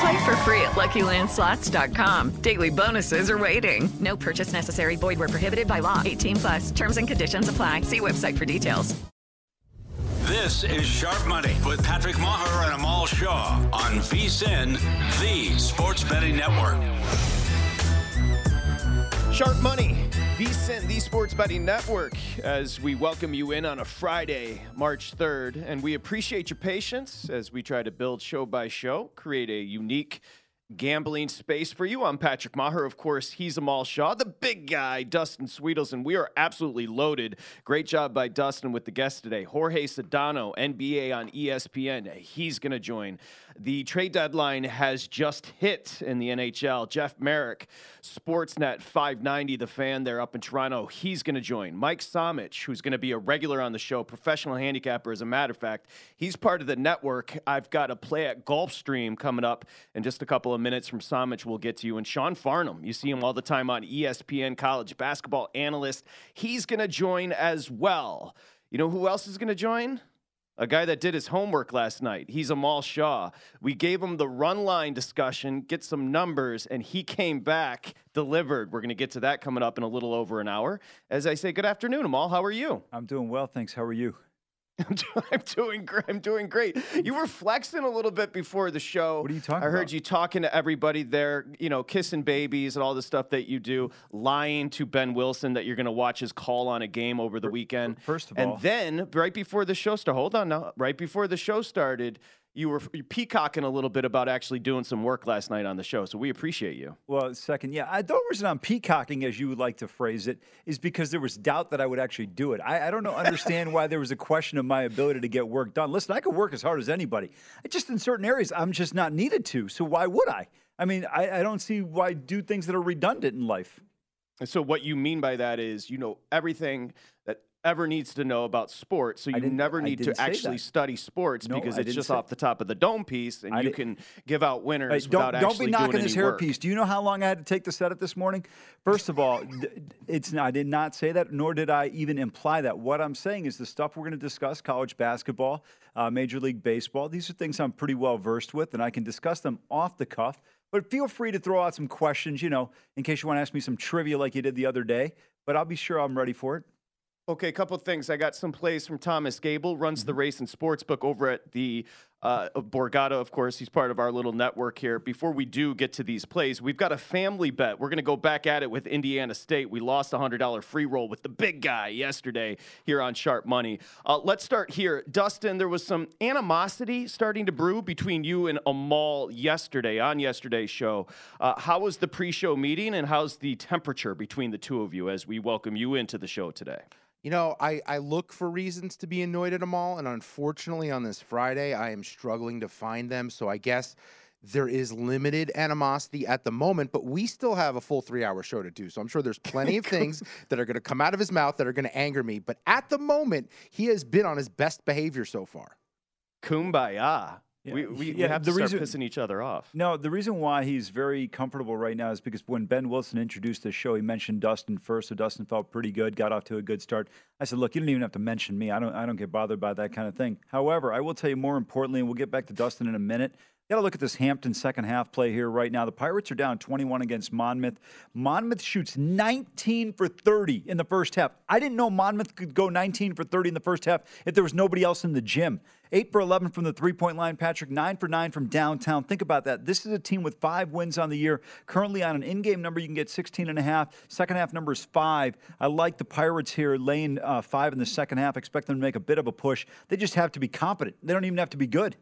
Play for free at LuckyLandSlots.com. Daily bonuses are waiting. No purchase necessary. Void where prohibited by law. 18 plus. Terms and conditions apply. See website for details. This is Sharp Money with Patrick Maher and Amal Shaw on VSIN, the Sports Betting Network. Sharp Money, VSIN, the Sports Betting Network, as we welcome you in on a Friday, March 3rd. And we appreciate your patience as we try to build show by show, create a unique gambling space for you. I'm Patrick Maher. Of course, he's Amal Shaw, the big guy, Dustin Sweetles, and we are absolutely loaded. Great job by Dustin with the guest today. Jorge Sedano, NBA on ESPN. He's going to join. The trade deadline has just hit in the NHL. Jeff Marek, Sportsnet 590, the fan there up in Toronto, he's going to join. Mike Somich, who's going to be a regular on the show, professional handicapper, as a matter of fact, he's part of the network. I've got a play at Gulfstream coming up in just a couple of minutes from Somich. We'll get to you. And Sean Farnham, you see him all the time on ESPN, college basketball analyst. He's going to join as well. You know who else is going to join? A guy that did his homework last night. He's Amal Shaw. We gave him the run line discussion, get some numbers, and he came back, delivered. We're going to get to that coming up in a little over an hour. As I say, good afternoon, Amal. How are you? I'm doing well, thanks. How are you? I'm doing great. I'm doing great. You were flexing a little bit before the show. What are you talking I heard about? you talking to everybody there, you know, kissing babies and all the stuff that you do, lying to Ben Wilson that you're going to watch his call on a game over the weekend. First of all. and then right before the show started, hold on now, right before the show started, you were peacocking a little bit about actually doing some work last night on the show. So we appreciate you. well, second, yeah, I, the only reason I'm peacocking, as you would like to phrase it, is because there was doubt that I would actually do it. I, I don't know, understand why there was a question of my ability to get work done. Listen, I could work as hard as anybody. I just in certain areas, I'm just not needed to. So why would I? I mean, I, I don't see why do things that are redundant in life. And so what you mean by that is you know everything that ever needs to know about sports. So you never need to actually that. study sports No, because I it's just say- off the top of the dome piece, and I you can give out winners Hey, without don't, don't actually be knocking any this work. hairpiece. Do you know how long I had to take to set it this morning? First of all, it's I did not say that, nor did I even imply that. What I'm saying is the stuff we're going to discuss: college basketball, uh, Major League Baseball. These are things I'm pretty well versed with, and I can discuss them off the cuff. But feel free to throw out some questions, you know, in case you want to ask me some trivia like you did the other day. But I'll be sure I'm ready for it. Okay, a couple of things. I got some plays from Thomas Gable, runs Mm-hmm. the race and sports book over at the uh, Borgata. Of course, he's part of our little network here. Before we do get to these plays, we've got a family bet. We're going to go back at it with Indiana State. We lost a hundred dollar free roll with the big guy yesterday here on Sharp Money. Uh, let's start here, Dustin. There was some animosity starting to brew between you and Amal yesterday on yesterday's show. Uh, how was the pre-show meeting, and how's the temperature between the two of you as we welcome you into the show today? You know, I, I look for reasons to be annoyed at them all, and unfortunately, on this Friday, I am struggling to find them. So I guess there is limited animosity at the moment, but we still have a full three hour show to do. So I'm sure there's plenty of things that are going to come out of his mouth that are going to anger me. But at the moment, he has been on his best behavior so far. Kumbaya. Yeah. We, we, Yeah, we have the to start reason- pissing each other off. No, the reason why he's very comfortable right now is because when Ben Wilson introduced the show, he mentioned Dustin first, so Dustin felt pretty good, got off to a good start. I said, "Look, you don't even have to mention me. I don't, I don't get bothered by that kind of thing." However, I will tell you more importantly, and we'll get back to Dustin in a minute. Got to look at this Hampton second half play here right now. The Pirates are down 21 against Monmouth. Monmouth shoots 19 for 30 in the first half. I didn't know Monmouth could go 19 for 30 in the first half if there was nobody else in the gym. 8 for 11 from the three point line, Patrick. 9 for 9 from downtown. Think about that. This is a team with five wins on the year. Currently on an in game number, you can get 16 and a half. Second half number is 5. I like the Pirates here laying uh, 5 in the second half. Expect them to make a bit of a push. They just have to be competent. They don't even have to be good.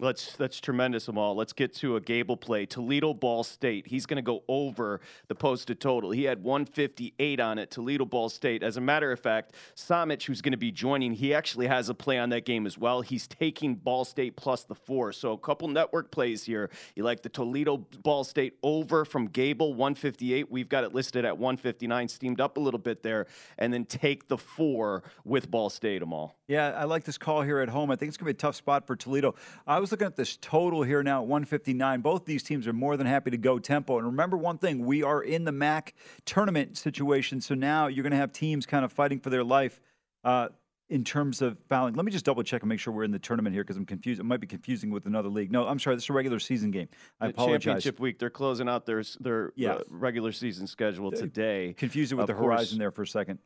Let's that's tremendous, Amal. Let's get to a Gable play. Toledo Ball State. He's going to go over the posted total. He had 158 on it. Toledo Ball State. As a matter of fact, Somich, who's going to be joining, he actually has a play on that game as well. He's taking Ball State plus the four. So a couple network plays here. You like the Toledo Ball State over from Gable 158. We've got it listed at 159, steamed up a little bit there, and then take the four with Ball State, Amal. Yeah, I like this call here at home. I think it's going to be a tough spot for Toledo. I was looking at this total here now at 159. Both these teams are more than happy to go tempo. And remember one thing, we are in the MAC tournament situation. So now you're going to have teams kind of fighting for their life uh, in terms of fouling. Let me just double check and make sure we're in the tournament here because I'm confused. It might be confusing with another league. No, I'm sorry. This is a regular season game. I The apologize. Championship week. They're closing out their their Yeah. uh, regular season schedule today. Confused it with Of the horizon there for a second.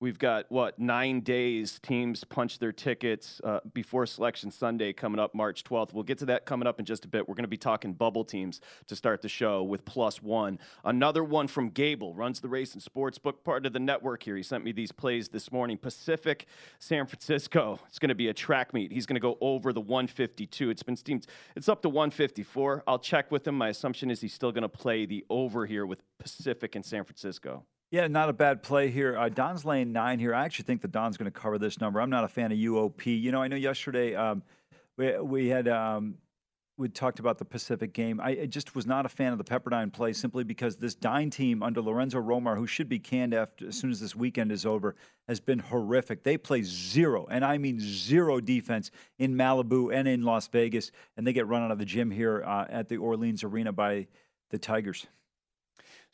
We've got what nine days. Teams punch their tickets uh, before Selection Sunday coming up March 12th. We'll get to that coming up in just a bit. We're going to be talking bubble teams to start the show with plus one. Another one from Gable runs the race and sports book part of the network here. He sent me these plays this morning. Pacific, San Francisco. It's going to be a track meet. He's going to go over the 152. It's been steamed. It's up to 154. I'll check with him. My assumption is he's still going to play the over here with Pacific and San Francisco. Yeah, not a bad play here. Uh, Don's laying nine here. I actually think the Don's going to cover this number. I'm not a fan of UOP. You know, I know yesterday um, we we had um, we talked about the Pacific game. I, I just was not a fan of the Pepperdine play simply because this Dine team under Lorenzo Romar, who should be canned after as soon as this weekend is over, has been horrific. They play zero, and I mean zero defense in Malibu and in Las Vegas, and they get run out of the gym here uh, at the Orleans Arena by the Tigers.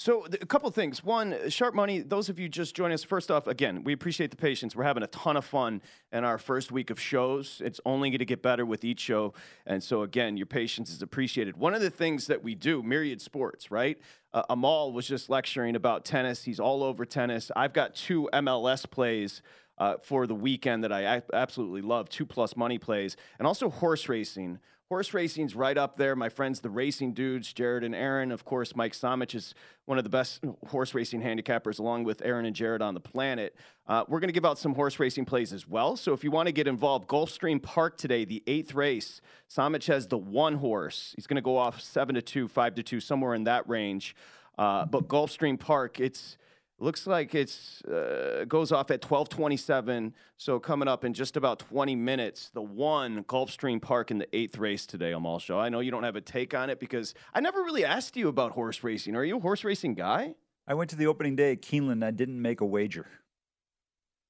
So a couple of things. One, sharp money. Those of you just joining us. First off, again, we appreciate the patience. We're having a ton of fun in our first week of shows. It's only going to get better with each show, and so again, your patience is appreciated. One of the things that we do, Myriad Sports, right? Uh, Amal was just lecturing about tennis. He's all over tennis. I've got two MLS plays. Uh, for the weekend that I absolutely love, two plus money plays, and also horse racing. Horse racing's right up there. My friends, the racing dudes, Jared and Aaron. Of course, Mike Somich is one of the best horse racing handicappers, along with Aaron and Jared on the planet. Uh, we're going to give out some horse racing plays as well. So if you want to get involved, Gulfstream Park today, the eighth race. Somich has the one horse. He's going to go off seven to two, five to two, somewhere in that range. Uh, but Gulfstream Park, it's looks like it's uh, goes off at 12:27. So coming up in just about 20 minutes, the one Gulfstream Park in the eighth race today. Amal Shaw. I know you don't have a take on it because I never really asked you about horse racing. Are you a horse racing guy? I went to the opening day at Keeneland. I didn't make a wager.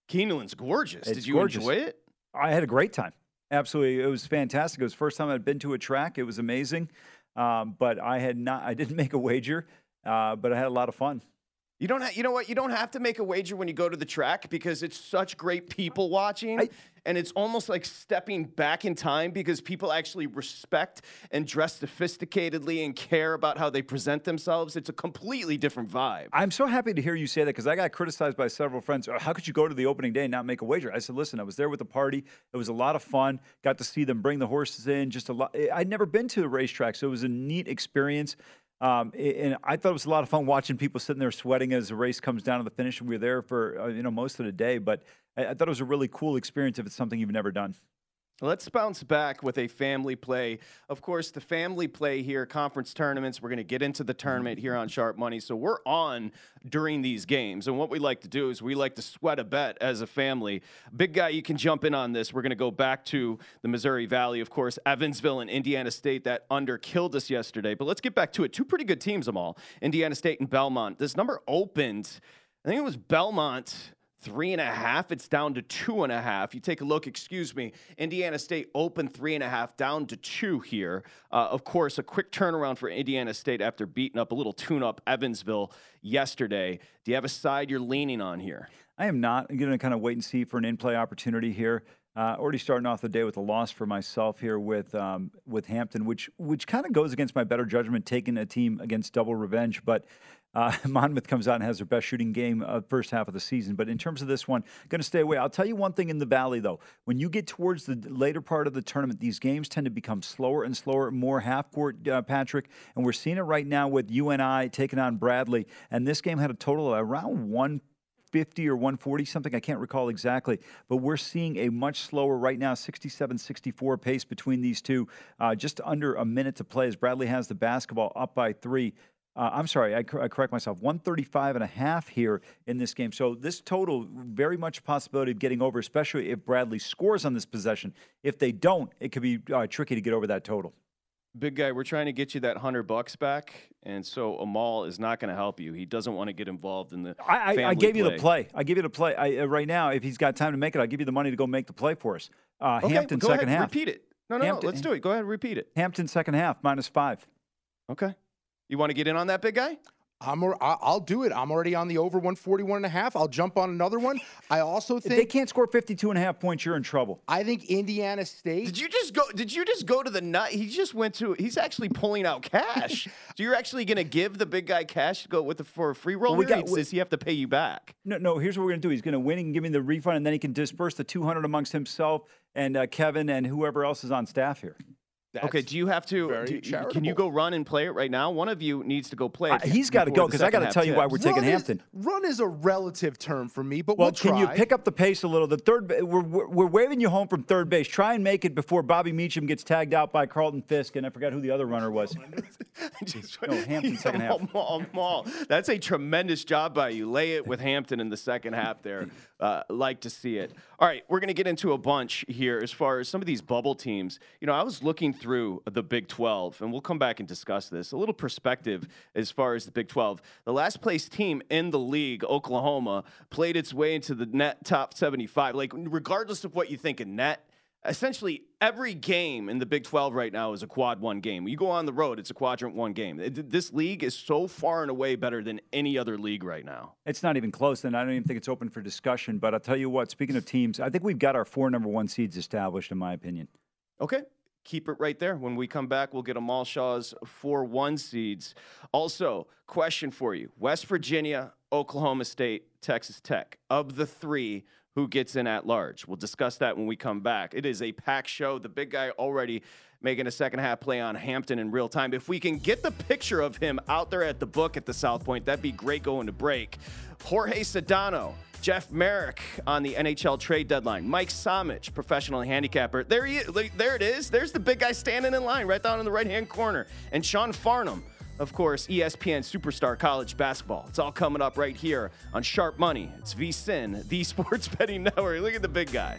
Keeneland's gorgeous. It's Did you gorgeous. enjoy it? I had a great time. Absolutely, it was fantastic. It was the first time I'd been to a track. It was amazing, um, but I had not. I didn't make a wager, uh, but I had a lot of fun. You don't. Ha- you know what? You don't have to make a wager when you go to the track because it's such great people watching, and it's almost like stepping back in time because people actually respect and dress sophisticatedly and care about how they present themselves. It's a completely different vibe. I'm so happy to hear you say that because I got criticized by several friends. "Oh, How could you go to the opening day and not make a wager? I said, listen, I was there with the party. It was a lot of fun. Got to see them bring the horses in. Just a lot. I'd never been to a racetrack, so it was a neat experience. Um, and I thought it was a lot of fun watching people sitting there sweating as the race comes down to the finish. And we were there for uh, you know most of the day, but I, I thought it was a really cool experience if it's something you've never done. Let's bounce back with a family play. Of course, the family play here, conference tournaments. We're going to get into the tournament here on Sharp Money. So we're on during these games. And what we like to do is we like to sweat a bet as a family. Big guy, you can jump in on this. We're going to go back to the Missouri Valley, of course, Evansville and Indiana State that under killed us yesterday. But let's get back to it. Two pretty good teams, them all Indiana State and Belmont. This number opened, I think it was Belmont three and a half. It's down to two and a half. You take a look, excuse me, Indiana State open three and a half, down to two here. Uh, of course, a quick turnaround for Indiana State after beating up a little tune up Evansville yesterday. Do you have a side you're leaning on here? I am not. I'm going to kind of wait and see for an in play opportunity here. Uh, already starting off the day with a loss for myself here with um, with Hampton, which which kind of goes against my better judgment, taking a team against double revenge. But uh, Monmouth comes out and has their best shooting game uh, first half of the season. But in terms of this one, going to stay away. I'll tell you one thing in the Valley, though. When you get towards the later part of the tournament, these games tend to become slower and slower, more half court, uh, Patrick. And we're seeing it right now with UNI taking on Bradley. And this game had a total of around one 150 or 140 something. I can't recall exactly, but we're seeing a much slower right now 67 64 pace between these two. Uh, just under a minute to play as Bradley has the basketball up by three. Uh, I'm sorry, I, I, correct myself. 135 and a half here in this game. So this total, very much a possibility of getting over, especially if Bradley scores on this possession. If they don't, it could be uh, tricky to get over that total. Big guy, we're trying to get you that hundred bucks back, and so Amal is not going to help you. He doesn't want to get involved in the. I, I, I gave play. you the play. I give you the play. I, uh, right now, if he's got time to make it, I'll give you the money to go make the play for us. Uh, okay, Hampton second ahead, half. Repeat it. No, no, Hampton, no. Let's do it. Go ahead, and repeat it. Hampton second half minus five. Okay. You want to get in on that, big guy? I'm, I'll do it. I'm already on the over 141 and a half. I'll jump on another one. I also think if they can't score 52 and a half points, you're in trouble. I think Indiana State. Did you just go? Did you just go to the nut? He just went to. He's actually pulling out cash. so you're actually going to give the big guy cash to go with the, for a free roll? Well, we got, we, does he have to pay you back? No, no. Here's what we're going to do. He's going to win and give me the refund, and then he can disperse the 200 amongst himself and uh, Kevin and whoever else is on staff here. That's okay, do you have to? Do, can you go run and play it right now? One of you needs to go play it. Uh, he's got to go because I got to tell you why we're taking run Hampton. Is, run is a relative term for me, but well, we'll can you pick up the pace a little? The third, we're, we're, we're waving you home from third base. Try and make it before Bobby Meacham gets tagged out by Carlton Fisk, and I forgot who the other runner was. no, Hampton second half. Mall, mall. That's a tremendous job by you. Lay it with Hampton in the second half there. Uh, like to see it. All right, we're going to get into a bunch here as far as some of these bubble teams. You know, I was looking through the Big 12, and we'll come back and discuss this. A little perspective as far as the Big 12. The last place team in the league, Oklahoma, played its way into the net top 75. Like, regardless of what you think in net, essentially every game in the Big 12 right now is a quad one game. You go on the road, it's a quadrant one game. This league is so far and away better than any other league right now. It's not even close, and I don't even think it's open for discussion. But I'll tell you what, speaking of teams, I think we've got our four number one seeds established, in my opinion. Okay. Keep it right there. When we come back, we'll get Amal Shaw's four one seeds. Also, question for you West Virginia, Oklahoma State, Texas Tech. Of the three, who gets in at large. We'll discuss that when we come back. It is a packed show. The big guy already making a second half play on Hampton in real time. If we can get the picture of him out there at the book at the South Point, that'd be great going to break. Jorge Sedano. Jeff Marek on the NHL trade deadline. Mike Somich, professional handicapper. There he is. There it is. There's the big guy standing in line right down in the right hand corner. And Sean Farnham, of course, ESPN Superstar College Basketball. It's all coming up right here on Sharp Money. It's VSIN, the Sports Betting Network. Look at the big guy.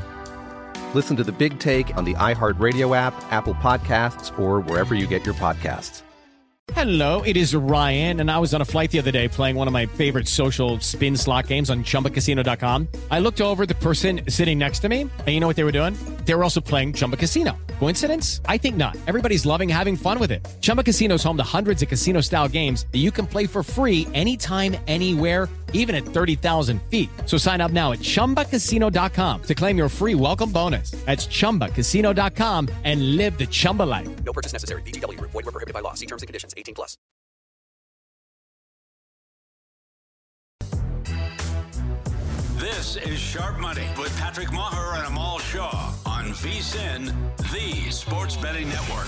Listen to the big take on the iHeartRadio app, Apple Podcasts, or wherever you get your podcasts. Hello, it is Ryan, and I was on a flight the other day playing one of my favorite social spin slot games on chumbacasino.com. I looked over the person sitting next to me, and you know what they were doing? They were also playing Chumba Casino. Coincidence? I think not. Everybody's loving having fun with it. Chumba Casino is home to hundreds of casino style games that you can play for free anytime, anywhere, even at 30,000 feet. So sign up now at chumbacasino.com to claim your free welcome bonus. That's chumbacasino.com and live the Chumba life. No purchase necessary. VGW, void, were prohibited by law. See terms and conditions 18 plus. This is Sharp Money with Patrick Maher and Amal Shaw on VSIN, the sports betting network.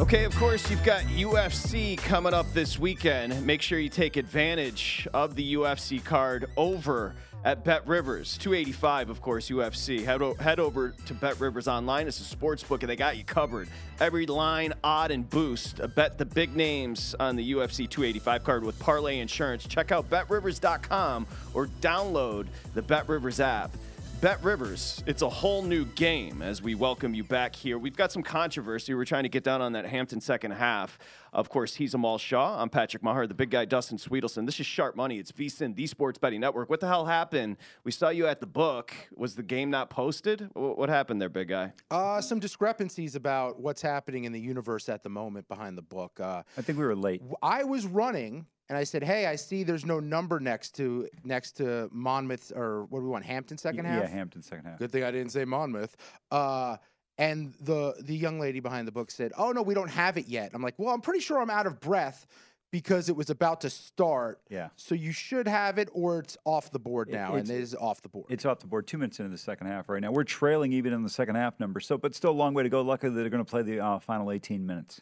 Okay, of course, you've got UFC coming up this weekend. Make sure you take advantage of the UFC card over at Bet Rivers. 285, of course, UFC. Head, o- head over to Bet Rivers Online. It's a sports book, and they got you covered. Every line, odd, and boost. Bet the big names on the UFC 285 card with Parlay Insurance. Check out betrivers.com or download the Bet Rivers app. Bet Rivers, it's a whole new game as we welcome you back here. We've got some controversy. We're trying to get down on that Hampton second half. Of course, he's Amal Shaw. I'm Patrick Maher, the big guy, Dustin Sweetelson. This is Sharp Money. It's VSIN, the Sports Betting Network. What the hell happened? We saw you at the book. Was the game not posted? What happened there, big guy? Uh, some discrepancies about what's happening in the universe at the moment behind the book. Uh, I think we were late. I was running and I said, "Hey, I see there's no number next to next to Monmouth or what do we want? Hampton second half. Yeah, Hampton second half. Good thing I didn't say Monmouth. Uh, and the the young lady behind the book said, "Oh no, we don't have it yet." I'm like, "Well, I'm pretty sure I'm out of breath." Because it was about to start. Yeah. So you should have it or it's off the board It- now. and it's- it is off the board. It's off the board. Two minutes into the second half right now. We're trailing even in the second half number. So, but still a long way to go. Luckily, they're going to play the uh, final 18 minutes.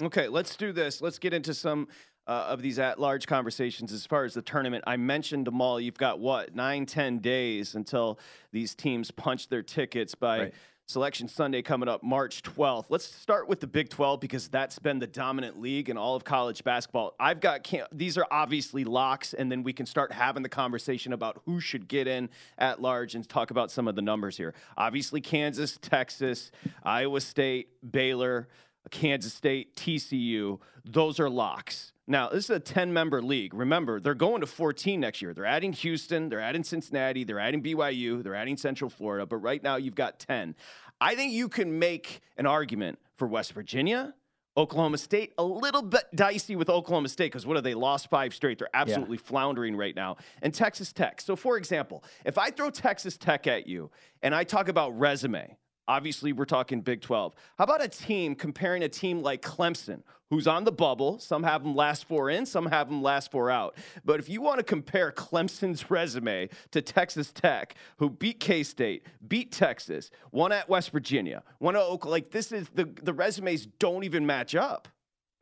Okay, let's do this. Let's get into some uh, of these at-large conversations as far as the tournament. I mentioned them all. You've got what nine, ten days until these teams punch their tickets by. Selection Sunday coming up March 12th. Let's start with the Big 12 because that's been the dominant league in all of college basketball. I've got these are obviously locks, and then we can start having the conversation about who should get in at large and talk about some of the numbers here. Obviously, Kansas, Texas, Iowa State, Baylor, Kansas State, TCU, those are locks. Now, this is a 10 member league. Remember, they're going to 14 next year. They're adding Houston, they're adding Cincinnati, they're adding BYU, they're adding Central Florida, but right now you've got 10. I think you can make an argument for West Virginia, Oklahoma State, a little bit dicey with Oklahoma State because what have they lost five straight? They're absolutely floundering right now. And Texas Tech. So, for example, if I throw Texas Tech at you and I talk about resume, obviously we're talking Big 12. How about a team comparing a team like Clemson, who's on the bubble? Some have them last four in, some have them last four out. But if you want to compare Clemson's resume to Texas Tech, who beat K State, beat Texas, one at West Virginia, one at Oklahoma, like this is the, the resumes don't even match up.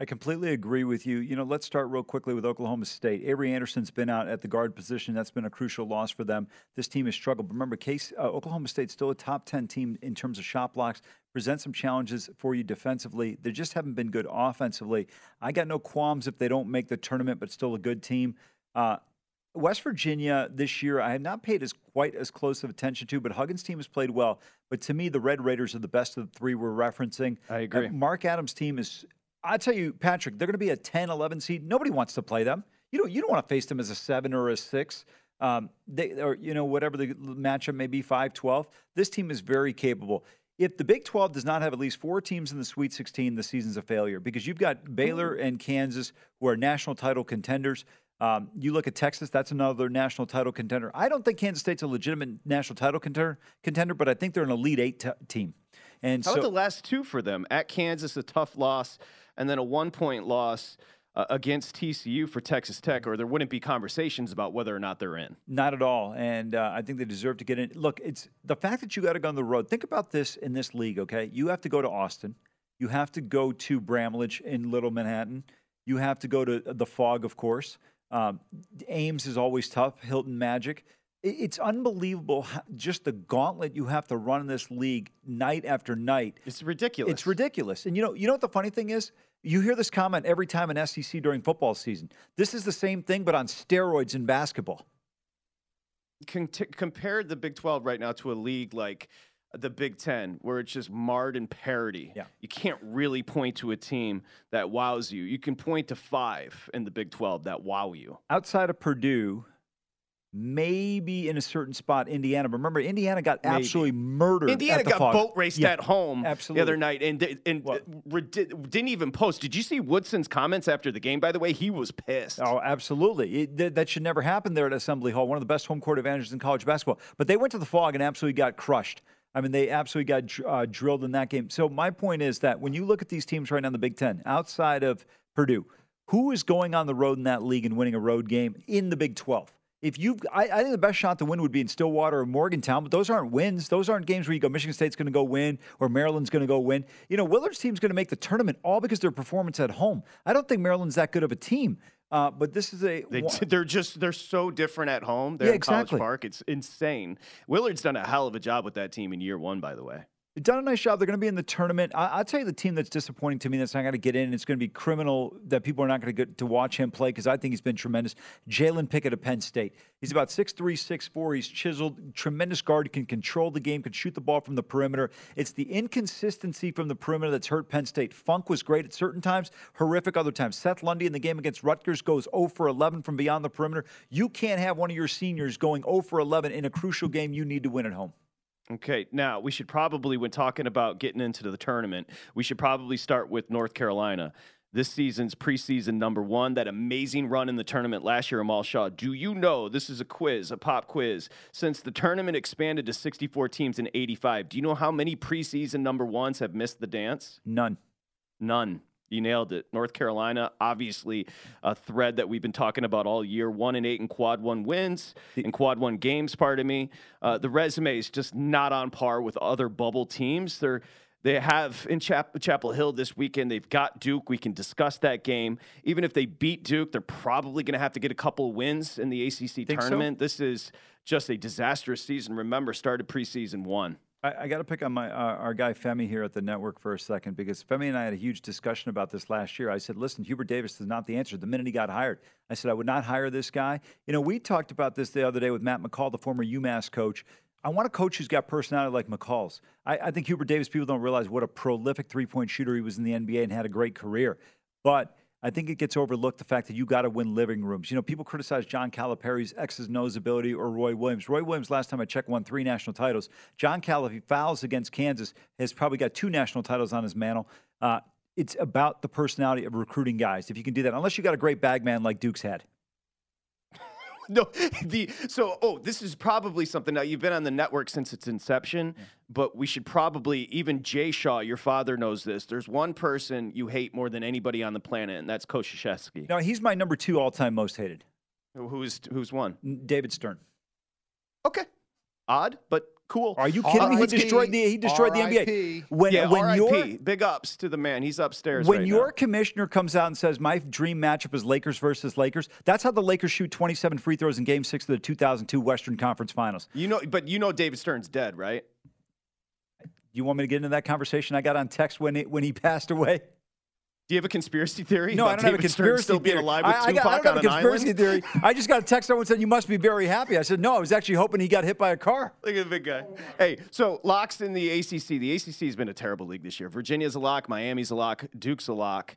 I completely agree with you. You know, let's start real quickly with Oklahoma State. Avery Anderson's been out at the guard position. That's been a crucial loss for them. This team has struggled. But remember, Case, uh, Oklahoma State's still a top 10 team in terms of shot blocks, present some challenges for you defensively. They just haven't been good offensively. I got no qualms if they don't make the tournament, but still a good team. Uh, West Virginia this year, I have not paid as quite as close of attention to, but Huggins' team has played well. But to me, the Red Raiders are the best of the three we're referencing. I agree. Uh, Mark Adams' team is I tell you, Patrick, they're going to be a 10, 11 seed. Nobody wants to play them. You don't, you don't want to face them as a seven or a six. Um, they, or, you know, whatever the matchup may be, 5 12. This team is very capable. If the Big 12 does not have at least four teams in the Sweet 16, the season's a failure because you've got Baylor and Kansas who are national title contenders. Um, you look at Texas, that's another national title contender. I don't think Kansas State's a legitimate national title contender, contender but I think they're an Elite Eight t- team. And How so, about the last two for them? At Kansas, a tough loss, and then a one point loss uh, against TCU for Texas Tech, or there wouldn't be conversations about whether or not they're in. Not at all. And uh, I think they deserve to get in. Look, it's the fact that you got to go on the road. Think about this in this league, okay? You have to go to Austin. You have to go to Bramlage in Little Manhattan. You have to go to the Phog, of course. Um, Ames is always tough. Hilton Magic. It's unbelievable how, just the gauntlet you have to run in this league night after night. It's ridiculous. It's ridiculous. And you know, you know what the funny thing is? You hear this comment every time in SEC during football season. This is the same thing, but on steroids in basketball. Con- t- compare the Big 12 right now to a league like the Big 10, where it's just marred in parity. Yeah. You can't really point to a team that wows you. You can point to five in the Big 12 that wow you. outside of Purdue, maybe in a certain spot, Indiana. But remember, Indiana got Maybe. absolutely murdered. Indiana at the got Phog. boat raced Yeah, at home absolutely. the other night and, and ridi- didn't even post. Did you see Woodson's comments after the game, by the way? He was pissed. Oh, absolutely. It, that, that should never happen there at Assembly Hall. One of the best home court advantages in college basketball. But they went to the Phog and absolutely got crushed. I mean, they absolutely got dr- uh, drilled in that game. So my point is that when you look at these teams right now in the Big Ten, outside of Purdue, who is going on the road in that league and winning a road game in the Big 12? If you, I, I think the best shot to win would be in Stillwater or Morgantown, but those aren't wins. Those aren't games where you go, Michigan State's going to go win or Maryland's going to go win. You know, Willard's team's going to make the tournament all because of their performance at home. I don't think Maryland's that good of a team, uh, but this is a they, they're just they're so different at home. They're Yeah, in College exactly. Park. It's insane. Willard's done a hell of a job with that team in year one, by the way. Done a nice job. They're going to be in the tournament. I, I'll tell you the team that's disappointing to me that's not going to get in. It's going to be criminal that people are not going to get to watch him play because I think he's been tremendous. Jalen Pickett of Penn State. He's about 6'3", 6'4". He's chiseled, tremendous guard, can control the game, can shoot the ball from the perimeter. It's the inconsistency from the perimeter that's hurt Penn State. Funk was great at certain times, horrific other times. Seth Lundy in the game against Rutgers goes 0 for 11 from beyond the perimeter. You can't have one of your seniors going 0 for 11 in a crucial game you need to win at home. Okay, now we should probably, when talking about getting into the tournament, we should probably start with North Carolina. This season's preseason number one, that amazing run in the tournament last year, Amal Shaw. Do you know this is a quiz, a pop quiz? Since the tournament expanded to 64 teams in 85, do you know how many preseason number ones have missed the dance? None. None. You nailed it. North Carolina, obviously, a thread that we've been talking about all year. One and eight in quad one wins, in quad one games, pardon me. Uh, the resume is just not on par with other bubble teams. They're they have in Chap- Chapel Hill this weekend. They've got Duke. We can discuss that game. Even if they beat Duke, they're probably going to have to get a couple of wins in the ACC Think so? tournament. This is just a disastrous season. Remember, started preseason one. I, I got to pick on my our guy Femi here at the network for a second because Femi and I had a huge discussion about this last year. I said, "Listen, Hubert Davis is not the answer." The minute he got hired, I said I would not hire this guy. You know, we talked about this the other day with Matt McCall, the former UMass coach. I want a coach who's got personality like McCall's. I, I think Hubert Davis. People don't realize what a prolific three point shooter he was in the NBA and had a great career, but. I think it gets overlooked the fact that you got to win living rooms. You know, people criticize John Calipari's X's O's ability or Roy Williams. Roy Williams, last time I checked, won three national titles. John Cal, if he fouls against Kansas, has probably got two national titles on his mantle. Uh, it's about the personality of recruiting guys. If you can do that, unless you got a great bag man like Duke's had. No, the so oh, this is probably something now you've been on the network since its inception, but we should probably even Jay Shaw, your father knows this. There's one person you hate more than anybody on the planet, and that's Krzyzewski. No, he's my number two all-time most hated. Who's who's one? David Stern. Okay. Odd, but Cool. Are you kidding me? He destroyed the he destroyed the NBA. When yeah, when your big ups to the man. He's upstairs. when right your now. commissioner comes out and says my dream matchup is Lakers versus Lakers, that's how the Lakers shoot 27 free throws in Game Six of the 2002 Western Conference Finals. you know, but you know David Stern's dead, right? You want me to get into that conversation I got on text when it, when he passed away? Do you have a conspiracy theory? No, I don't have a David Stern conspiracy still being alive with I, I, Tupac I don't have a conspiracy theory. I just got a text someone said you must be very happy. I said no, I was actually hoping he got hit by a car. Look at the big guy. Hey, so locks in the ACC. The ACC has been a terrible league this year. Virginia's a lock, Miami's a lock, Duke's a lock.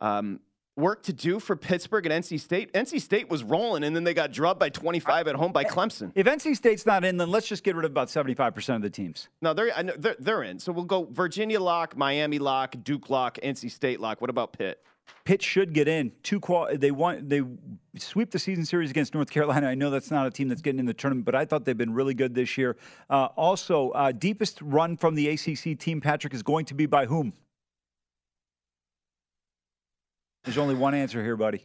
Um, work to do for Pittsburgh and NC State. NC State was rolling, and then they got drubbed by 25 at home by Clemson. If NC State's not in, then let's just get rid of about 75% of the teams. No, they're I know, they're, they're in. So we'll go Virginia lock, Miami lock, Duke lock, NC State lock. What about Pitt? Pitt should get in. Two qual- they want they sweep the season series against North Carolina. I know that's not a team that's getting in the tournament, but I thought they've been really good this year. Uh, also, uh, deepest run from the ACC team, Patrick, is going to be by whom? There's only one answer here, buddy.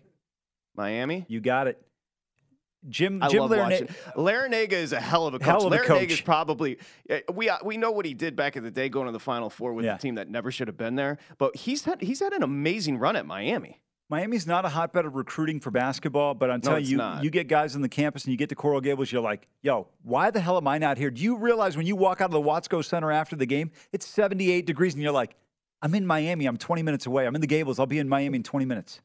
Miami. You got it. Jim I Jim love Larina-. Larrañaga is a hell of a coach. Hell of a Larrañaga is probably uh, we uh, we know what he did back in the day, going to the Final Four with Yeah. a team that never should have been there. But he's had he's had an amazing run at Miami. Miami's not a hotbed of recruiting for basketball, but I'm No, telling you, not. you get guys on the campus and you get to Coral Gables, you're like, yo, why the hell am I not here? Do you realize when you walk out of the Watsco Center after the game, it's 78 degrees and you're like, I'm in Miami. I'm 20 minutes away. I'm in the Gables. I'll be in Miami in 20 minutes.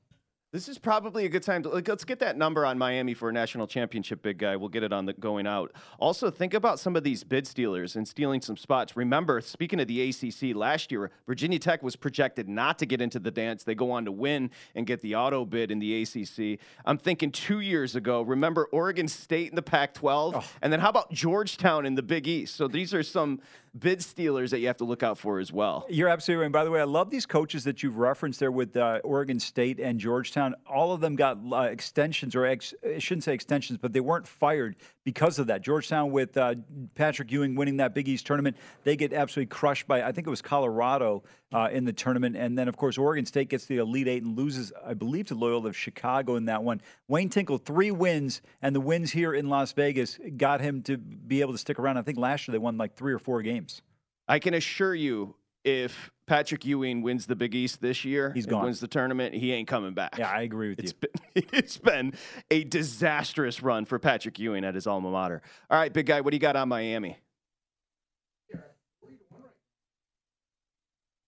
This is probably a good time to like, let's get that number on Miami for a national championship, big guy. We'll get it on the going out. Also, think about some of these bid stealers and stealing some spots. Remember, speaking of the ACC, last year Virginia Tech was projected not to get into the dance. They go on to win and get the auto bid in the ACC. I'm thinking two years ago. Remember Oregon State in the Pac-12, and then how about Georgetown in the Big East? So these are some bid stealers that you have to look out for as well. You're absolutely right. And by the way, I love these coaches that you've referenced there with uh, Oregon State and Georgetown. All of them got uh, extensions, or ex- I shouldn't say extensions, but they weren't fired because of that. Georgetown with uh, Patrick Ewing winning that Big East tournament, they get absolutely crushed by, I think it was Colorado uh, in the tournament. And then, of course, Oregon State gets the Elite Eight and loses, I believe, to Loyola of Chicago in that one. Wayne Tinkle, three wins, and the wins here in Las Vegas got him to be able to stick around. I think last year they won like three or four games. I can assure you, if Patrick Ewing wins the Big East this year, He's and gone. wins the tournament, he ain't coming back. Yeah, I agree with It's you. been, it's been a disastrous run for Patrick Ewing at his alma mater. All right, big guy, what do you got on Miami?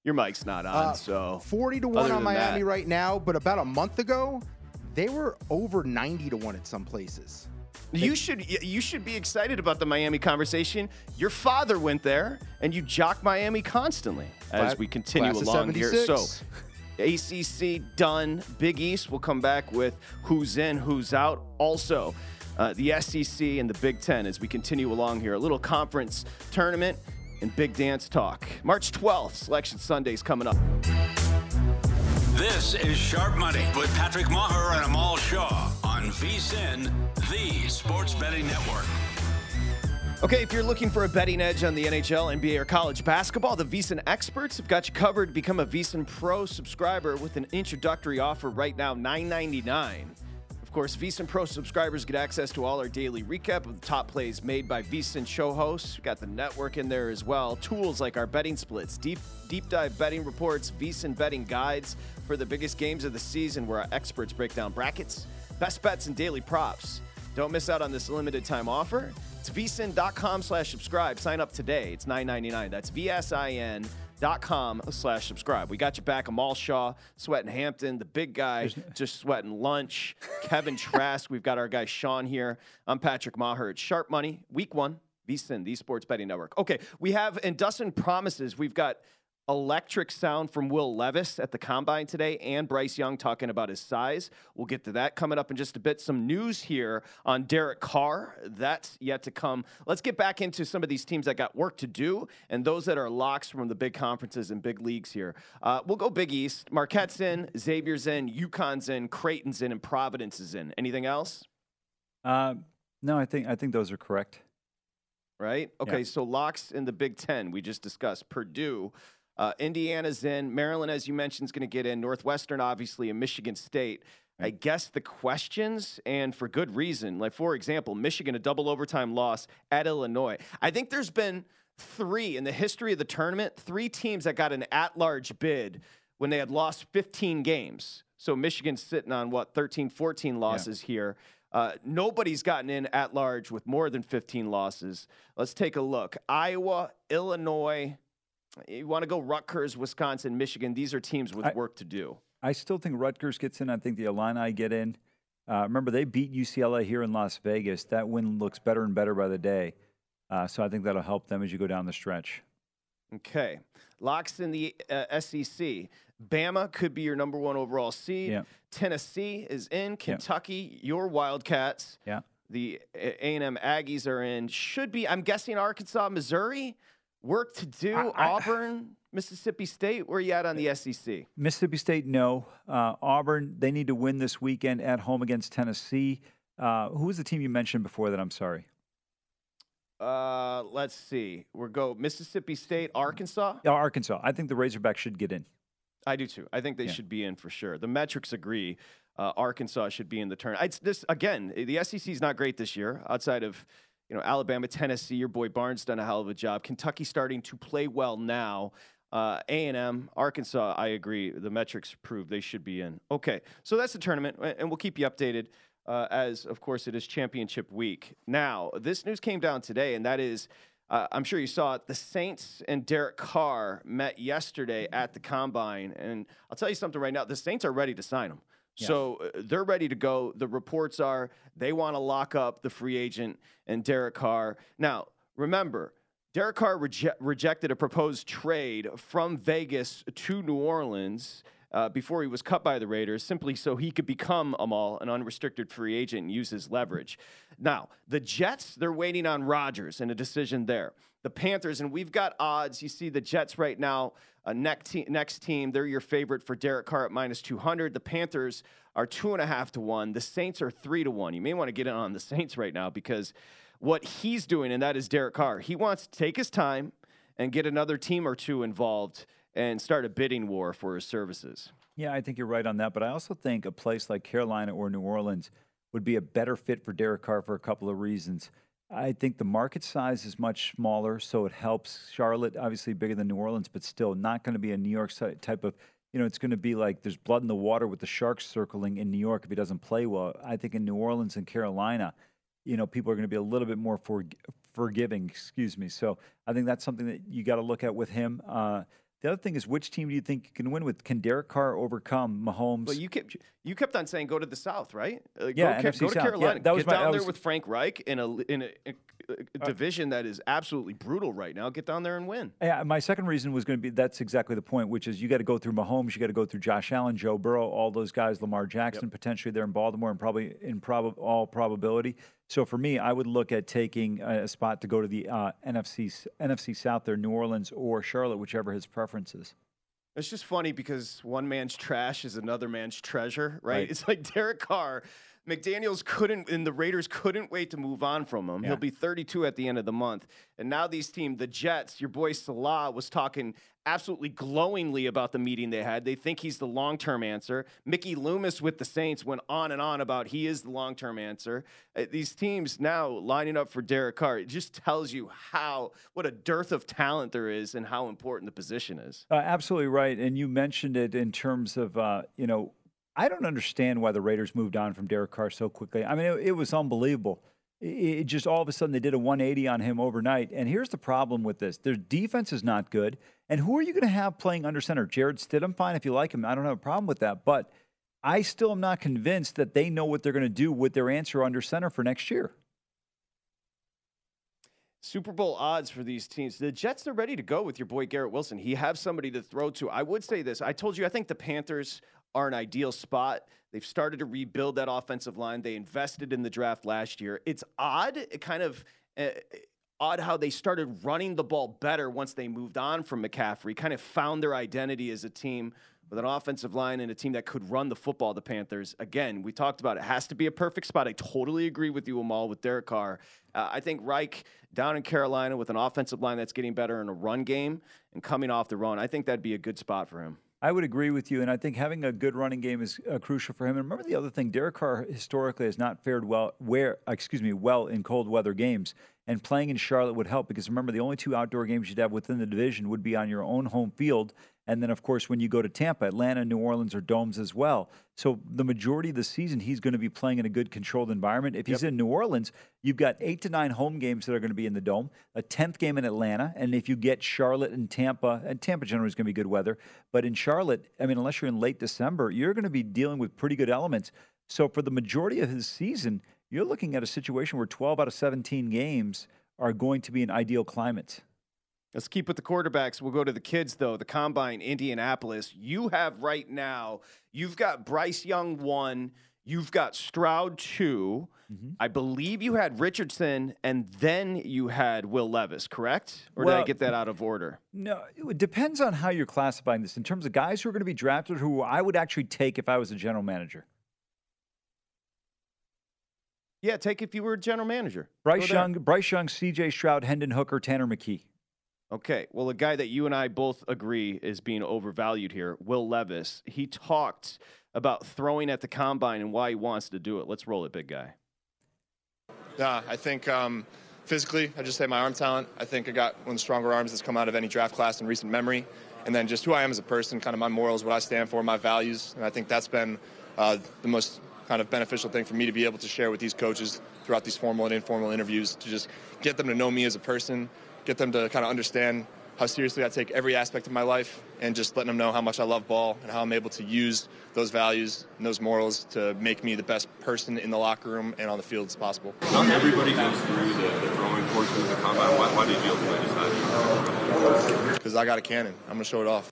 Your mic's not on, Uh, so 40 to 1 other on Miami that- right now, but about a month ago, they were over 90 to 1 at some places. You should you should be excited about the Miami conversation. Your father went there, and you jock Miami constantly as we continue class along here. So, ACC done. Big East We'll come back with who's in, who's out. Also, uh, the SEC and the Big Ten as we continue along here. A little conference tournament and big dance talk. March 12th, Selection Sunday's coming up. This is Sharp Money with Patrick Maher and Amal Shaw on VSIN, the Sports Betting Network. Okay, if you're looking for a betting edge on the NHL, NBA, or college basketball, the VSiN experts have got you covered. Become a VSiN Pro subscriber with an introductory offer right now, $9.99. Of course, VSiN Pro subscribers get access to all our daily recap of the top plays made by VSiN show hosts. We got the network in there as well. Tools like our betting splits, deep deep dive betting reports, VSiN betting guides for the biggest games of the season, where our experts break down brackets, best bets, and daily props. Don't miss out on this limited time offer. It's vsin.com slash subscribe. Sign up today. It's $9.99. That's VSIN dot com slash subscribe. We got you back. Amal Shaw, sweating Hampton, the big guy, just sweating lunch. Kevin Trask. We've got our guy Sean here. I'm Patrick Maher. It's Sharp Money, week one, VSIN, the Sports Betting Network. Okay, we have, and Dustin promises, we've got electric sound from Will Levis at the combine today and Bryce Young talking about his size. We'll get to that coming up in just a bit. Some news here on Derek Carr. That's yet to come. Let's get back into some of these teams that got work to do and those that are locks from the big conferences and big leagues here. Uh, we'll go Big East. Marquette's in, Xavier's in, UConn's in, Creighton's in, and Providence is in. Anything else? Uh, no, I think I think those are correct. right? Okay, Yeah. so locks in the Big Ten we just discussed. Purdue, uh, Indiana's in. Maryland, as you mentioned, is going to get in. Northwestern, obviously, and Michigan State. I guess the questions, and for good reason. Like, for example, Michigan, a double overtime loss at Illinois. I think there's been three in the history of the tournament, three teams that got an at large bid when they had lost 15 games. So Michigan's sitting on what, 13, 14 losses yeah. here. Uh, nobody's gotten in at large with more than 15 losses. Let's take a look. Iowa, Illinois, you want to go Rutgers, Wisconsin, Michigan. These are teams with I, work to do. I still think Rutgers gets in. I think the Illini get in. Uh, remember, they beat UCLA here in Las Vegas. That win looks better and better by the day. Uh, so I think that'll help them as you go down the stretch. Okay. Locks in the uh, SEC. Bama could be your number one overall seed. Yeah. Tennessee is in. Kentucky, yeah. your Wildcats. Yeah. The A&M Aggies are in. Should be, I'm guessing Arkansas, Missouri. Work to do. I, Auburn, Mississippi State. Where are you at on the SEC? Mississippi State, no. Uh, Auburn, they need to win this weekend at home against Tennessee. Uh, who was the team you mentioned before that? I'm sorry. Uh, let's see. We'll go Mississippi State, Arkansas. Yeah, Arkansas. I think the Razorbacks should get in. I do too. I think they yeah. should be in for sure. The metrics agree. Uh, Arkansas should be in the turn. It's this again. The SEC is not great this year. Outside of you know Alabama, Tennessee, your boy Barnes done a hell of a job. Kentucky starting to play well now. Uh, A&M, Arkansas, I agree. The metrics prove they should be in. Okay, so that's the tournament, and we'll keep you updated uh, as, of course, it is championship week. Now, this news came down today, and that is uh, I'm sure you saw it. The Saints and Derek Carr met yesterday at the combine. And I'll tell you something right now the Saints are ready to sign him. So uh, they're ready to go. The reports are they want to lock up the free agent and Derek Carr. Now, remember, Derek Carr reje- rejected a proposed trade from Vegas to New Orleans uh, before he was cut by the Raiders, simply so he could become Amal an unrestricted free agent and use his leverage. Now, the Jets, they're waiting on Rodgers and a decision there. The Panthers, and we've got odds. You see the Jets right now, uh, next, te- next team, they're your favorite for Derek Carr at minus 200. The Panthers are two and a half to one. The Saints are three to one. You may want to get in on the Saints right now because what he's doing, and that is Derek Carr, he wants to take his time and get another team or two involved and start a bidding war for his services. Yeah, I think you're right on that. But I also think a place like Carolina or New Orleans would be a better fit for Derek Carr for a couple of reasons. I think the market size is much smaller, so it helps. Charlotte, obviously bigger than New Orleans, but still not going to be a New York type of, you know, it's going to be like there's blood in the water with the Sharks circling in New York if he doesn't play well. I think in New Orleans and Carolina, you know, people are going to be a little bit more for, forgiving, excuse me. So I think that's something that you got to look at with him. Uh, the other thing is, which team do you think you can win with? Can Derek Carr overcome Mahomes? Well, you kept you kept on saying go to the South, right? Uh, yeah, go, NFC go to Carolina. Yeah, that was Get my, down was, there with Frank Reich in a in a division that is absolutely brutal right now. Get down there and win. Yeah, my second reason was going to be that's exactly the point, which is you got to go through Mahomes, you got to go through Josh Allen, Joe Burrow, all those guys, Lamar Jackson yep. potentially there in Baltimore, and probably in prob- all probability. So for me, I would look at taking a spot to go to the uh, NFC NFC South there, New Orleans or Charlotte, whichever his preference is. It's just funny because one man's trash is another man's treasure, right? right. It's like Derek Carr. McDaniels couldn't, and the Raiders couldn't wait to move on from him. Yeah. He'll be 32 at the end of the month. And now these team, the Jets, your boy Saleh was talking absolutely glowingly about the meeting they had. They think he's the long term answer. Mickey Loomis with the Saints went on and on about he is the long term answer. Uh, these teams now lining up for Derek Carr, it just tells you how, what a dearth of talent there is and how important the position is. Uh, absolutely right. And you mentioned it in terms of, uh, you know, I don't understand why the Raiders moved on from Derek Carr so quickly. I mean, it, it was unbelievable it just all of a sudden they did a 180 on him overnight. And here's the problem with this: their defense is not good. And who are you going to have playing under center? Jarrett Stidham, fine if you like him. I don't have a problem with that. But I still am not convinced that they know what they're going to do with their answer under center for next year. Super Bowl odds for these teams. The Jets are ready to go with your boy Garrett Wilson. He have somebody to throw to. I would say this. I told you I think the Panthers are an ideal spot. They've started to rebuild that offensive line. They invested in the draft last year. It's odd, it kind of uh, odd how they started running the ball better once they moved on from McCaffrey. Kind of found their identity as a team with an offensive line and a team that could run the football. The Panthers. Again, we talked about it. Has to be a perfect spot. I totally agree with you, Amal, with Derek Carr. Uh, I think Reich down in Carolina with an offensive line that's getting better in a run game and coming off the run. I think that'd be a good spot for him. I would agree with you, and I think having a good running game is uh, crucial for him. And remember the other thing, Derek Carr historically has not fared well, where excuse me, well in cold weather games, and playing in Charlotte would help because remember the only two outdoor games you'd have within the division would be on your own home field, and then of course when you go to Tampa, Atlanta, New Orleans are domes as well. So the majority of the season he's going to be playing in a good controlled environment. If he's in New Orleans, you've got eight to nine home games that are going to be in the dome, a tenth game in Atlanta, and if you get Charlotte and Tampa, and Tampa generally is going to be good weather, but in Charlotte, I mean, unless you're in late December, you're going to be dealing with pretty good elements. So for the majority of his season, you're looking at a situation where 12 out of 17 games are going to be an ideal climate. Let's keep with the quarterbacks. We'll go to the kids, though. The combine, Indianapolis. You have right now, you've got Bryce Young one, you've got Stroud 2 mm-hmm. I believe you had Richardson, and then you had Will Levis, correct? Or did I get that out of order? No, it depends on how you're classifying this in terms of guys who are going to be drafted who I would actually take if I was a general manager. Yeah, take if you were a general manager. Bryce Young, Bryce Young, C.J. Stroud, Hendon Hooker, Tanner McKee. Okay, well, a guy that you and I both agree is being overvalued here, Will Levis. He talked about throwing at the combine and why he wants to do it. Let's roll it, big guy. Yeah, I think um, physically, I just say my arm talent. I think I got one of the stronger arms that's come out of any draft class in recent memory. And then just who I am as a person, kind of my morals, what I stand for, my values. And I think that's been uh, the most kind of beneficial thing for me to be able to share with these coaches throughout these formal and informal interviews to just get them to know me as a person, get them to kind of understand how seriously I take every aspect of my life, and just letting them know how much I love ball and how I'm able to use those values and those morals to make me the best person in the locker room and on the field as possible. Not everybody goes through the, the throwing portion of the combine. Why, why did you ultimately decide? Because I got a cannon. I'm going to show it off.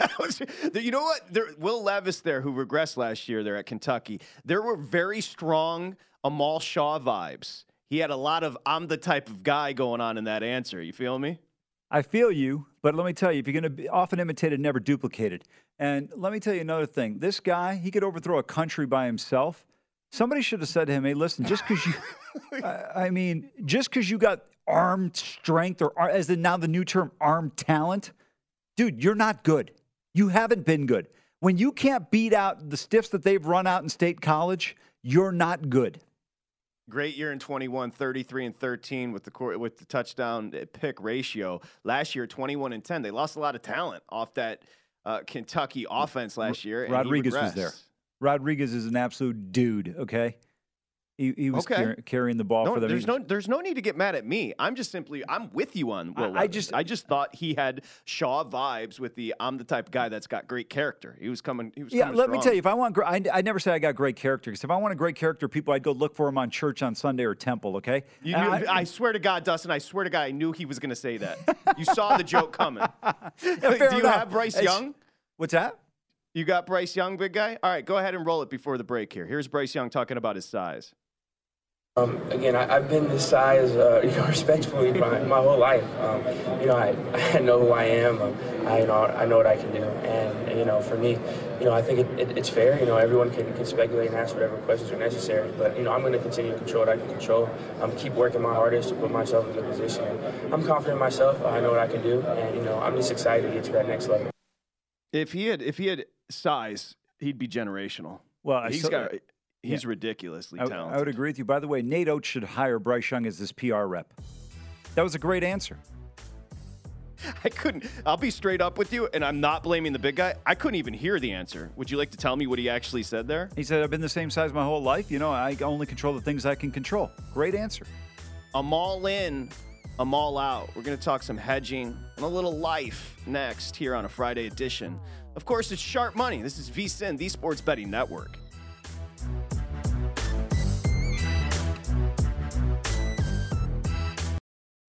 you know what? There, Will Levis there, who regressed last year there at Kentucky, there were very strong Amal Shaw vibes. He had a lot of I'm the type of guy going on in that answer. You feel me? I feel you, but let me tell you, if you're going to be often imitated, never duplicated. And let me tell you another thing. This guy, he could overthrow a country by himself. Somebody should have said to him, "Hey, listen, just because you, I I mean, just because you got arm strength, or as in now the new term, arm talent, dude, you're not good. You haven't been good. When you can't beat out the stiffs that they've run out in state college, you're not good." Great year in 21, 33 and 13 with the court, with the touchdown pick ratio. Last year, 21 and 10. They lost a lot of talent off that uh, Kentucky offense last year. and Rodriguez was there. Rodriguez is an absolute dude. Okay, he, he was Okay. car- carrying the ball No, for them. there's no, there's no need to get mad at me. I'm just simply, I'm with you on Will. I- I just- I just thought he had Shaw vibes with the I'm the type of guy that's got great character. He was coming. He was. Yeah, let me tell you, if I want, I, I never say I got great character. Because if I want a great character, people, I'd go look for him on church on Sunday or temple. Okay, You, you- I- I, swear to God, Dustin, I swear to God, I knew he was going to say that. You saw the joke coming. Yeah, Do you enough. have Bryce Young? What's that? You got Bryce Young, big guy? All right, go ahead and roll it before the break here. Here's Bryce Young talking about his size. Um, again, I, I've been this size, uh, you know, respectfully my, my whole life. Um, you know, I, I know who I am. Um, I you know I know what I can do, and you know, for me, you know, I think it, it, it's fair. You know, everyone can, can speculate and ask whatever questions are necessary, but you know, I'm going to continue to control what I can control. Um, keep working my hardest to put myself in a good position. I'm confident in myself. I know what I can do, and you know, I'm just excited to get to that next level. If he had, if he had size, he'd be generational. Well, I he's saw- got, he's yeah. ridiculously I, talented. I would agree with you. By the way, Nate Oats should hire Bryce Young as his PR rep. That was a great answer. I couldn't. I'll be straight up with you, and I'm not blaming the big guy. I couldn't even hear the answer. Would you like to tell me what he actually said there? He said, "I've been the same size my whole life. You know, I only control the things I can control." Great answer. I'm all in. I'm all out. We're going to talk some hedging and a little life next here on a Friday edition. Of course, it's Sharp Money. This is VSIN, the Sports Betting Network.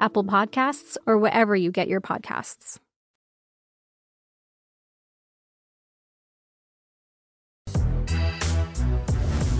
Apple Podcasts, or wherever you get your podcasts.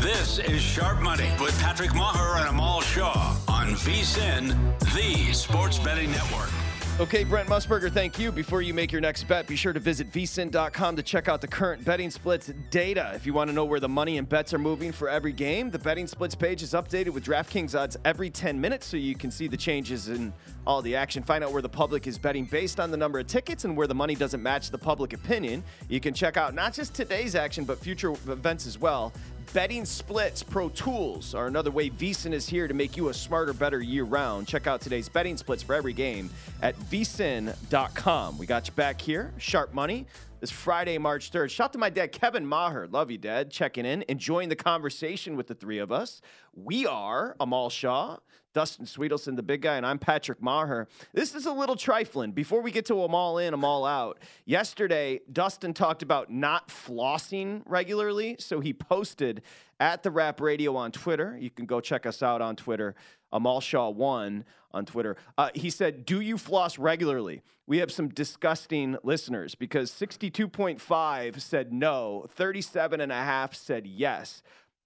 This is Sharp Money with Patrick Maher and Amal Shaw on VSIN, the sports betting network. Okay, Brent Musburger, thank you. Before you make your next bet, be sure to visit vsin.com to check out the current betting splits data. If you want to know where the money and bets are moving for every game, the betting splits page is updated with DraftKings odds every 10 minutes so you can see the changes in all the action. Find out where the public is betting based on the number of tickets and where the money doesn't match the public opinion. You can check out not just today's action, but future events as well. Betting splits pro tools are another way VSIN is here to make you a smarter, better year round. Check out today's betting splits for every game at vsin.com. We got you back here, Sharp Money. This Friday, March 3rd. Shout out to my dad, Kevin Maher. Love you, Dad. Checking in, enjoying the conversation with the three of us. We are Amal Shaw, Dustin Swedelson, the big guy, and I'm Patrick Maher. This is a little trifling. Before we get to them all in, them all out. Yesterday, Dustin talked about not flossing regularly, so he posted at the Rap Radio on Twitter. You can go check us out on Twitter. Amal Shaw one on Twitter. Uh, he said, "Do you floss regularly?" We have some disgusting listeners because 62.5 said no, 37 and a half said yes.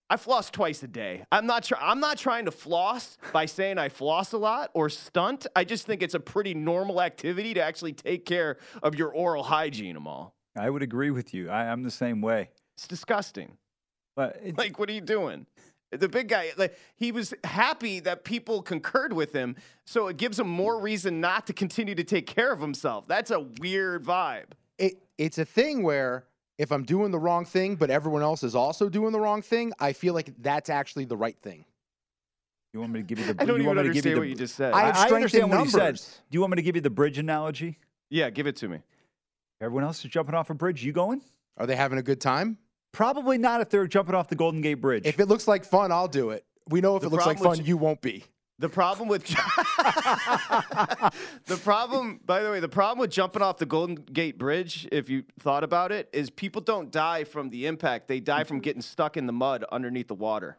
I floss twice a day. I'm not try- I'm not trying to floss by saying I floss a lot or stunt. I just think it's a pretty normal activity to actually take care of your oral hygiene, Amal. I would agree with you. I, I'm the same way. It's disgusting. But it, Like, what are you doing? The big guy, like, he was happy that people concurred with him, so it gives him more reason not to continue to take care of himself. That's a weird vibe. It it's a thing where if I'm doing the wrong thing, but everyone else is also doing the wrong thing, I feel like that's actually the right thing. you want me to give you the? I don't you even want me to give understand you what you just said. I have I understand in what he said. numbers. Do you want me to give you the bridge analogy? yeah, give it to me. Everyone else is jumping off a bridge. You going? Are they having a good time? Probably not if they're jumping off the Golden Gate Bridge. If it looks like fun, I'll do it. We know if The it looks like fun, J- you won't be. The problem with the problem, by the way, the problem with jumping off the Golden Gate Bridge, if you thought about it, is people don't die from the impact; they die from getting stuck in the mud underneath the water.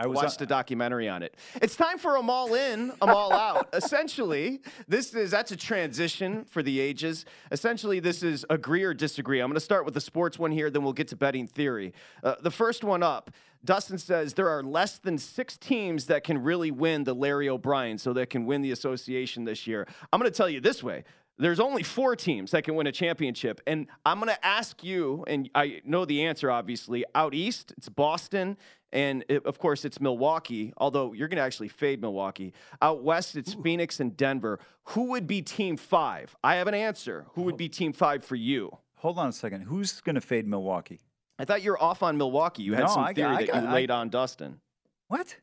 I was watched a documentary on it. It's time for them all in, I'm all out. Essentially, this is that's a transition for the ages. Essentially, this is agree or disagree. I'm going to start with the sports one here, then we'll get to betting theory. Uh, the first one up. Dustin says there are less than six teams that can really win the Larry O'Brien, so that can win the association this year. I'm going to tell you this way there's only four teams that can win a championship. And I'm going to ask you, and I know the answer, obviously. Out east, it's Boston. And it, of course, it's Milwaukee, although you're going to actually fade Milwaukee. Out west, it's Phoenix and Denver. Who would be team five? I have an answer. Who would be team five for you? Hold on a second. Who's going to fade Milwaukee? I thought you were off on Milwaukee. You had No, some I theory I that you I- laid on Dustin. What?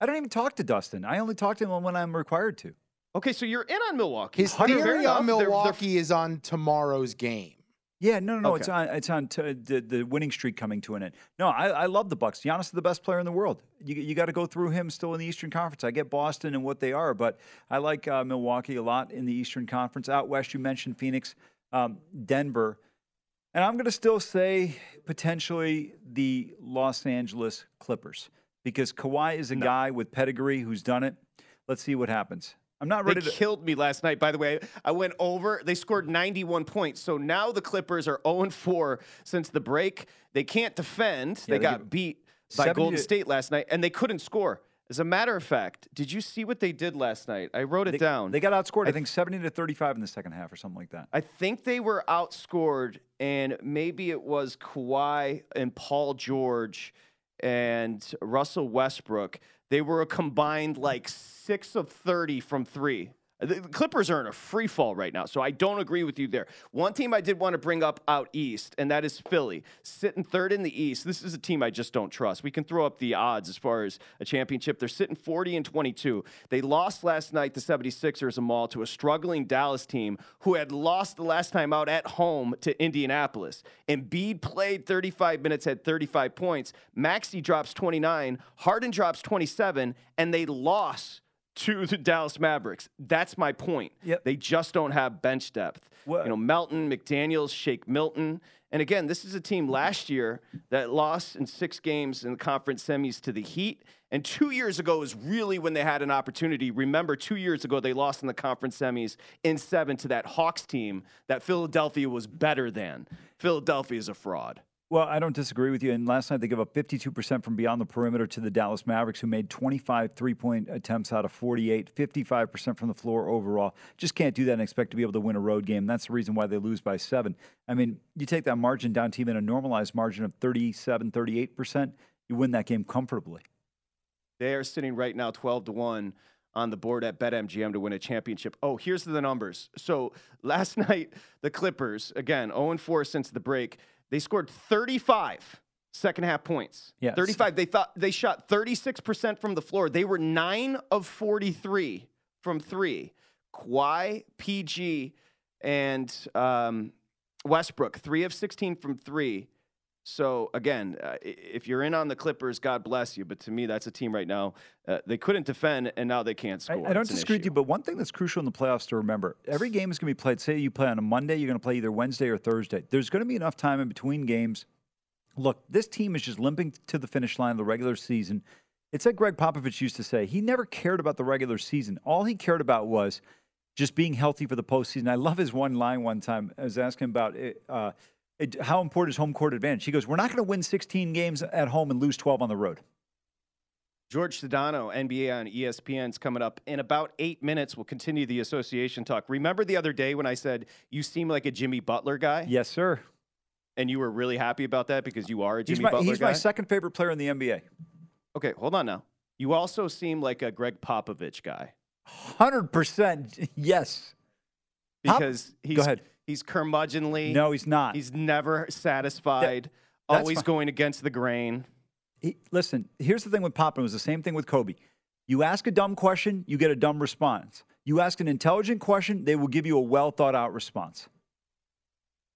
I don't even talk to Dustin. I only talk to him when I'm required to. Okay, so you're in on Milwaukee. His Fair theory enough. on They're- they're Milwaukee is on tomorrow's game. Yeah, no, no, no. It's on. It's on t- the the winning streak coming to an end. No, I, I love the Bucks. Giannis is the best player in the world. You you got to go through him still in the Eastern Conference. I get Boston and what they are, but I like uh, Milwaukee a lot in the Eastern Conference. Out west, you mentioned Phoenix, um, Denver, and I'm going to still say potentially the Los Angeles Clippers because Kawhi is a guy with pedigree who's done it. Let's see what happens. I'm not ready They to. killed me last night. By the way, I went over. They scored 91 points. So now the Clippers are 0 4 since the break. They can't defend. Yeah, they, they got beat by 70 Golden to- State last night, and they couldn't score. As a matter of fact, did you see what they did last night? I wrote it They, down. they got outscored. I think 70 to 35 in the second half or something like that. I think they were outscored, and maybe it was Kawhi and Paul George and Russell Westbrook. They were a combined like six of 30 from three. The Clippers are in a free fall right now, so I don't agree with you there. One team I did want to bring up out east, and that is Philly, sitting third in the East. This is a team I just don't trust. We can throw up the odds as far as a championship. They're sitting 40 and 22. They lost last night, the 76ers, Amal to a struggling Dallas team who had lost the last time out at home to Indianapolis. Embiid played 35 minutes, had 35 points. Maxey drops 29. Harden drops 27, and they lost to the Dallas Mavericks. That's my point. Yep. They just don't have bench depth. Well- you know, Melton, McDaniels, Shake Milton. And again, this is a team last year that lost in six games in the conference semis to the Heat. And two years ago is really when they had an opportunity. Remember, two years ago, they lost in the conference semis in seven to that Hawks team that Philadelphia was better than. Philadelphia is a fraud. Well, I don't disagree with you. And last night they gave up 52% from beyond the perimeter to the Dallas Mavericks, who made 25 three point attempts out of 48, 55% from the floor overall. Just can't do that and expect to be able to win a road game. That's the reason why they lose by seven. I mean, you take that margin down to even a normalized margin of 37, 38%, you win that game comfortably. They are sitting right now 12 to 1 on the board at BetMGM to win a championship. Oh, here's the numbers. So last night, the Clippers, again, 0 4 since the break, they scored 35 second half points. Yes. 35. They thought they shot 36% from the floor. They were 9 of 43 from three. Kawhi, PG, and um, Westbrook, 3 of 16 from three. So again, uh, if you're in on the Clippers, God bless you. But to me, that's a team right now. Uh, they couldn't defend, and now they can't I, score. I don't It's disagree with you, but one thing that's crucial in the playoffs to remember every game is going to be played. Say you play on a Monday, you're going to play either Wednesday or Thursday. There's going to be enough time in between games. Look, this team is just limping to the finish line of the regular season. It's like Gregg Popovich used to say he never cared about the regular season. All he cared about was just being healthy for the postseason. I love his one line one time. I was asking about it, uh, it, how important is home court advantage. He goes, We're not going to win 16 games at home and lose 12 on the road. George Sedano, NBA on ESPN, is coming up in about eight minutes. We'll continue the association talk. Remember the other day when I said you seem like a Jimmy Butler guy? Yes, sir. And you were really happy about that because you are a He's Jimmy my, Butler he's guy? my second favorite player in the NBA. Okay, hold on now. You also seem like a Gregg Popovich guy Hundred percent, yes. Pop- because he's Go ahead. He's curmudgeonly. No, he's not. He's never satisfied. that's always fine. going against the grain. He, listen, here's the thing with Pop. and It was the same thing with Kobe. You ask a dumb question, you get a dumb response. You ask an intelligent question, they will give you a well thought out response.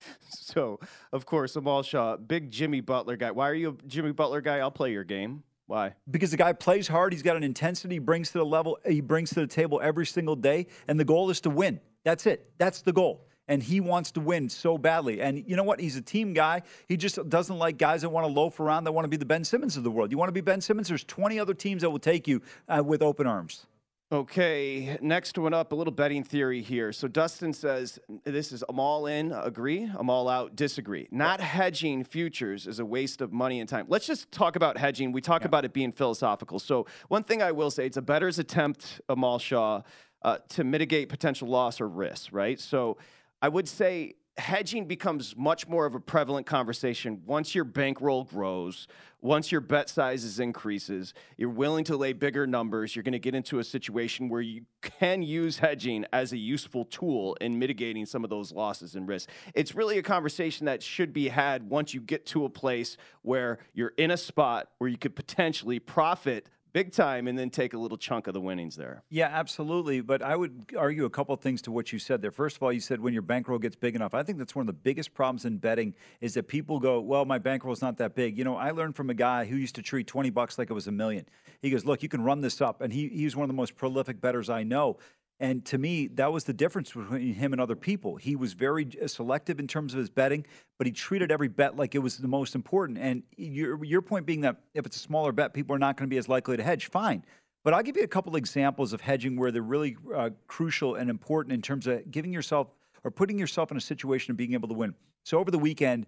So, of course, Amal Shaw, big Jimmy Butler guy. Why are you a Jimmy Butler guy? I'll play your game. Why? Because the guy plays hard. He's got an intensity he brings to the level. He brings to the table every single day, and the goal is to win. That's it. That's the goal. And he wants to win so badly. And you know what? He's a team guy. He just doesn't like guys that want to loaf around, that want to be the Ben Simmons of the world. You want to be Ben Simmons? There's 20 other teams that will take you uh, with open arms. Okay, next one up, a little betting theory here. So Dustin says this is I'm all in, agree, I'm all out, disagree. Not hedging futures is a waste of money and time. Let's just talk about hedging. We talk yeah. about it being philosophical. So one thing I will say, it's a bettor's attempt, Amal Shaw, uh, to mitigate potential loss or risk, right? So I would say hedging becomes much more of a prevalent conversation once your bankroll grows, once your bet sizes increases, you're willing to lay bigger numbers, you're going to get into a situation where you can use hedging as a useful tool in mitigating some of those losses and risks. It's really a conversation that should be had once you get to a place where you're in a spot where you could potentially profit big time and then take a little chunk of the winnings there. Yeah, absolutely. But I would argue a couple things to what you said there. First of all, you said when your bankroll gets big enough. I think that's one of the biggest problems in betting is that people go, well, my bankroll's not that big. You know, I learned from a guy who used to treat 20 bucks like it was a million. He goes, look, you can run this up. And he, he's one of the most prolific bettors I know. And to me, that was the difference between him and other people. He was very selective in terms of his betting, but he treated every bet like it was the most important. And your, your point being that if it's a smaller bet, people are not going to be as likely to hedge. Fine. But I'll give you a couple examples of hedging where they're really uh, crucial and important in terms of giving yourself or putting yourself in a situation of being able to win. So over the weekend,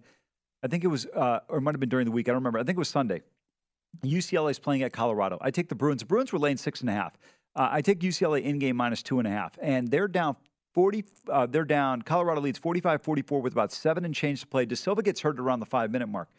I think it was, uh, or it might have been during the week. I don't remember. I think it was Sunday. UCLA is playing at Colorado. I take the Bruins. The Bruins were laying six and a half. Uh, I take UCLA in game minus two and a half, and they're down 40. Uh, they're down. Colorado leads 45 44 with about seven and change to play. De Silva gets hurt around the five minute mark.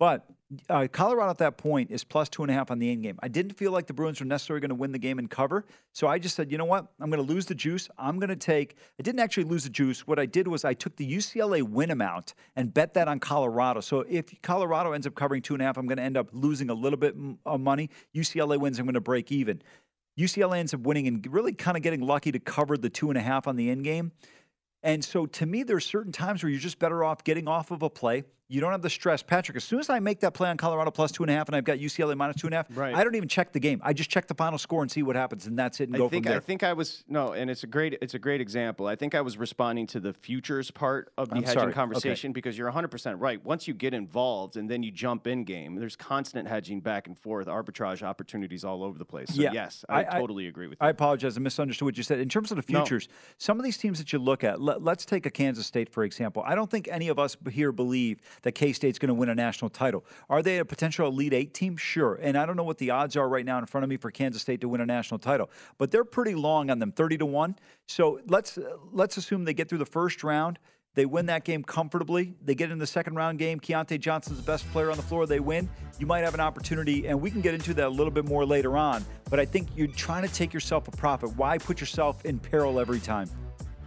But uh, Colorado at that point is plus two and a half on the end game. I didn't feel like the Bruins were necessarily going to win the game and cover. So I just said, you know what? I'm going to lose the juice. I'm going to take, I didn't actually lose the juice. What I did was I took the UCLA win amount and bet that on Colorado. So if Colorado ends up covering two and a half, I'm going to end up losing a little bit of money. UCLA wins, I'm going to break even. UCLA ends up winning and really kind of getting lucky to cover the two and a half on the end game. And so to me, there's certain times where you're just better off getting off of a play, you don't have the stress. Patrick, as soon as I make that play on Colorado plus two and a half and I've got UCLA minus two and a half, right. I don't even check the game. I just check the final score and see what happens, and that's it and I go think, from there. I think I was no, and it's a great it's a great example. I think I was responding to the futures part of the I'm hedging sorry. conversation Okay. because you're 100 percent right. Once you get involved and then you jump in game, there's constant hedging back and forth, arbitrage opportunities all over the place. So yes, I, totally agree with you. I apologize. I misunderstood what you said. In terms of the No. futures, some of these teams that you look at, let, let's take a Kansas State, for example. I don't think any of us here believe that K State's going to win a national title. Are they a potential Elite Eight team? Sure. And I don't know what the odds are right now in front of me for Kansas State to win a national title, but they're pretty long on them, 30 to 1. So let's, let's assume they get through the first round. They win that game comfortably. They get in the second round game. Keyontae Johnson's the best player on the floor. They win. You might have an opportunity, and we can get into that a little bit more later on. But I think you're trying to take yourself a profit. Why put yourself in peril every time?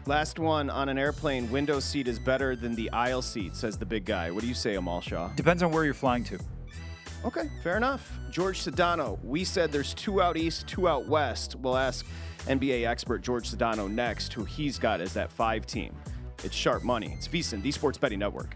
Last one on an airplane, window seat is better than the aisle seat, says the big guy. What do you say, Amal Shaw? Depends on where you're flying to. Okay, fair enough. George Sedano, we said there's two out east, two out west. We'll ask NBA expert George Sedano next, who he's got as that five team. It's sharp money. It's VSiN, the Sports Betting Network.